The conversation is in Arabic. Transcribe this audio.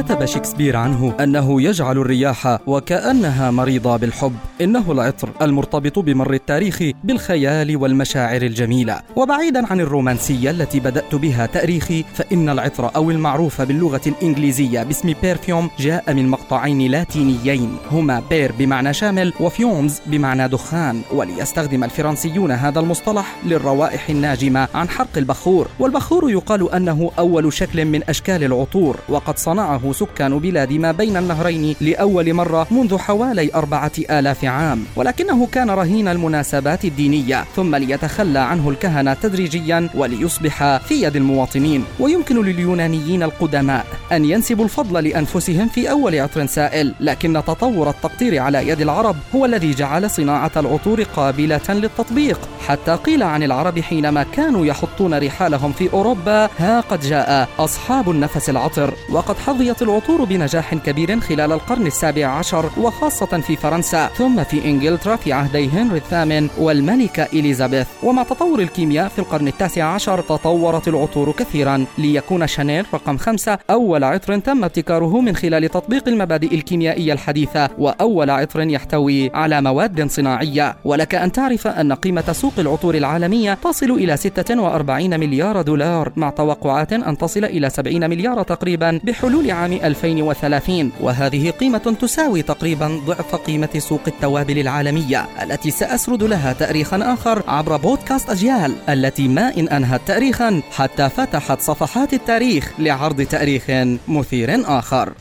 كتب شكسبير عنه أنه يجعل الرياح وكأنها مريضة بالحب. إنه العطر المرتبط بمر التاريخ بالخيال والمشاعر الجميلة. وبعيدا عن الرومانسية التي بدأت بها تاريخي فإن العطر أو المعروف باللغة الإنجليزية باسم perfume جاء من مقطعين لاتينيين. هما per بمعنى شامل و fumus بمعنى دخان. وليستخدم الفرنسيون هذا المصطلح للروائح الناجمة عن حرق البخور. والبخور يقال أنه أول شكل من أشكال العطور. وقد صنعه سكان بلاد ما بين النهرين لأول مرة منذ حوالي أربعة آلاف عام ولكنه كان رهين المناسبات الدينية ثم ليتخلى عنه الكهنة تدريجيا وليصبح في يد المواطنين. ويمكن لليونانيين القدماء أن ينسبوا الفضل لأنفسهم في أول عطر سائل لكن تطور التقطير على يد العرب هو الذي جعل صناعة العطور قابلة للتطبيق. حتى قيل عن العرب حينما كانوا يحطون رحالهم في أوروبا ها قد جاء أصحاب النفس العطر وقد حظيت العطور بنجاح كبير خلال القرن السابع عشر وخاصة في فرنسا ثم في إنجلترا في عهدي هنري الثامن والملكة إليزابيث. ومع تطور الكيمياء في القرن التاسع عشر تطورت العطور كثيرا. ليكون شانيل رقم خمسة أول عطر تم ابتكاره من خلال تطبيق المبادئ الكيميائية الحديثة وأول عطر يحتوي على مواد صناعية. ولك أن تعرف أن قيمة سوق العطور العالمية تصل إلى 46 مليار دولار مع توقعات أن تصل إلى 70 مليار تقريبا بحلول عام 2030 وهذه قيمة تساوي تقريبا ضعف قيمة سوق التوابل العالمية التي سأسرد لها تاريخا آخر عبر بودكاست أجيال التي ما إن أنهت تاريخا حتى فتحت صفحات التاريخ لعرض تأريخ مثير آخر.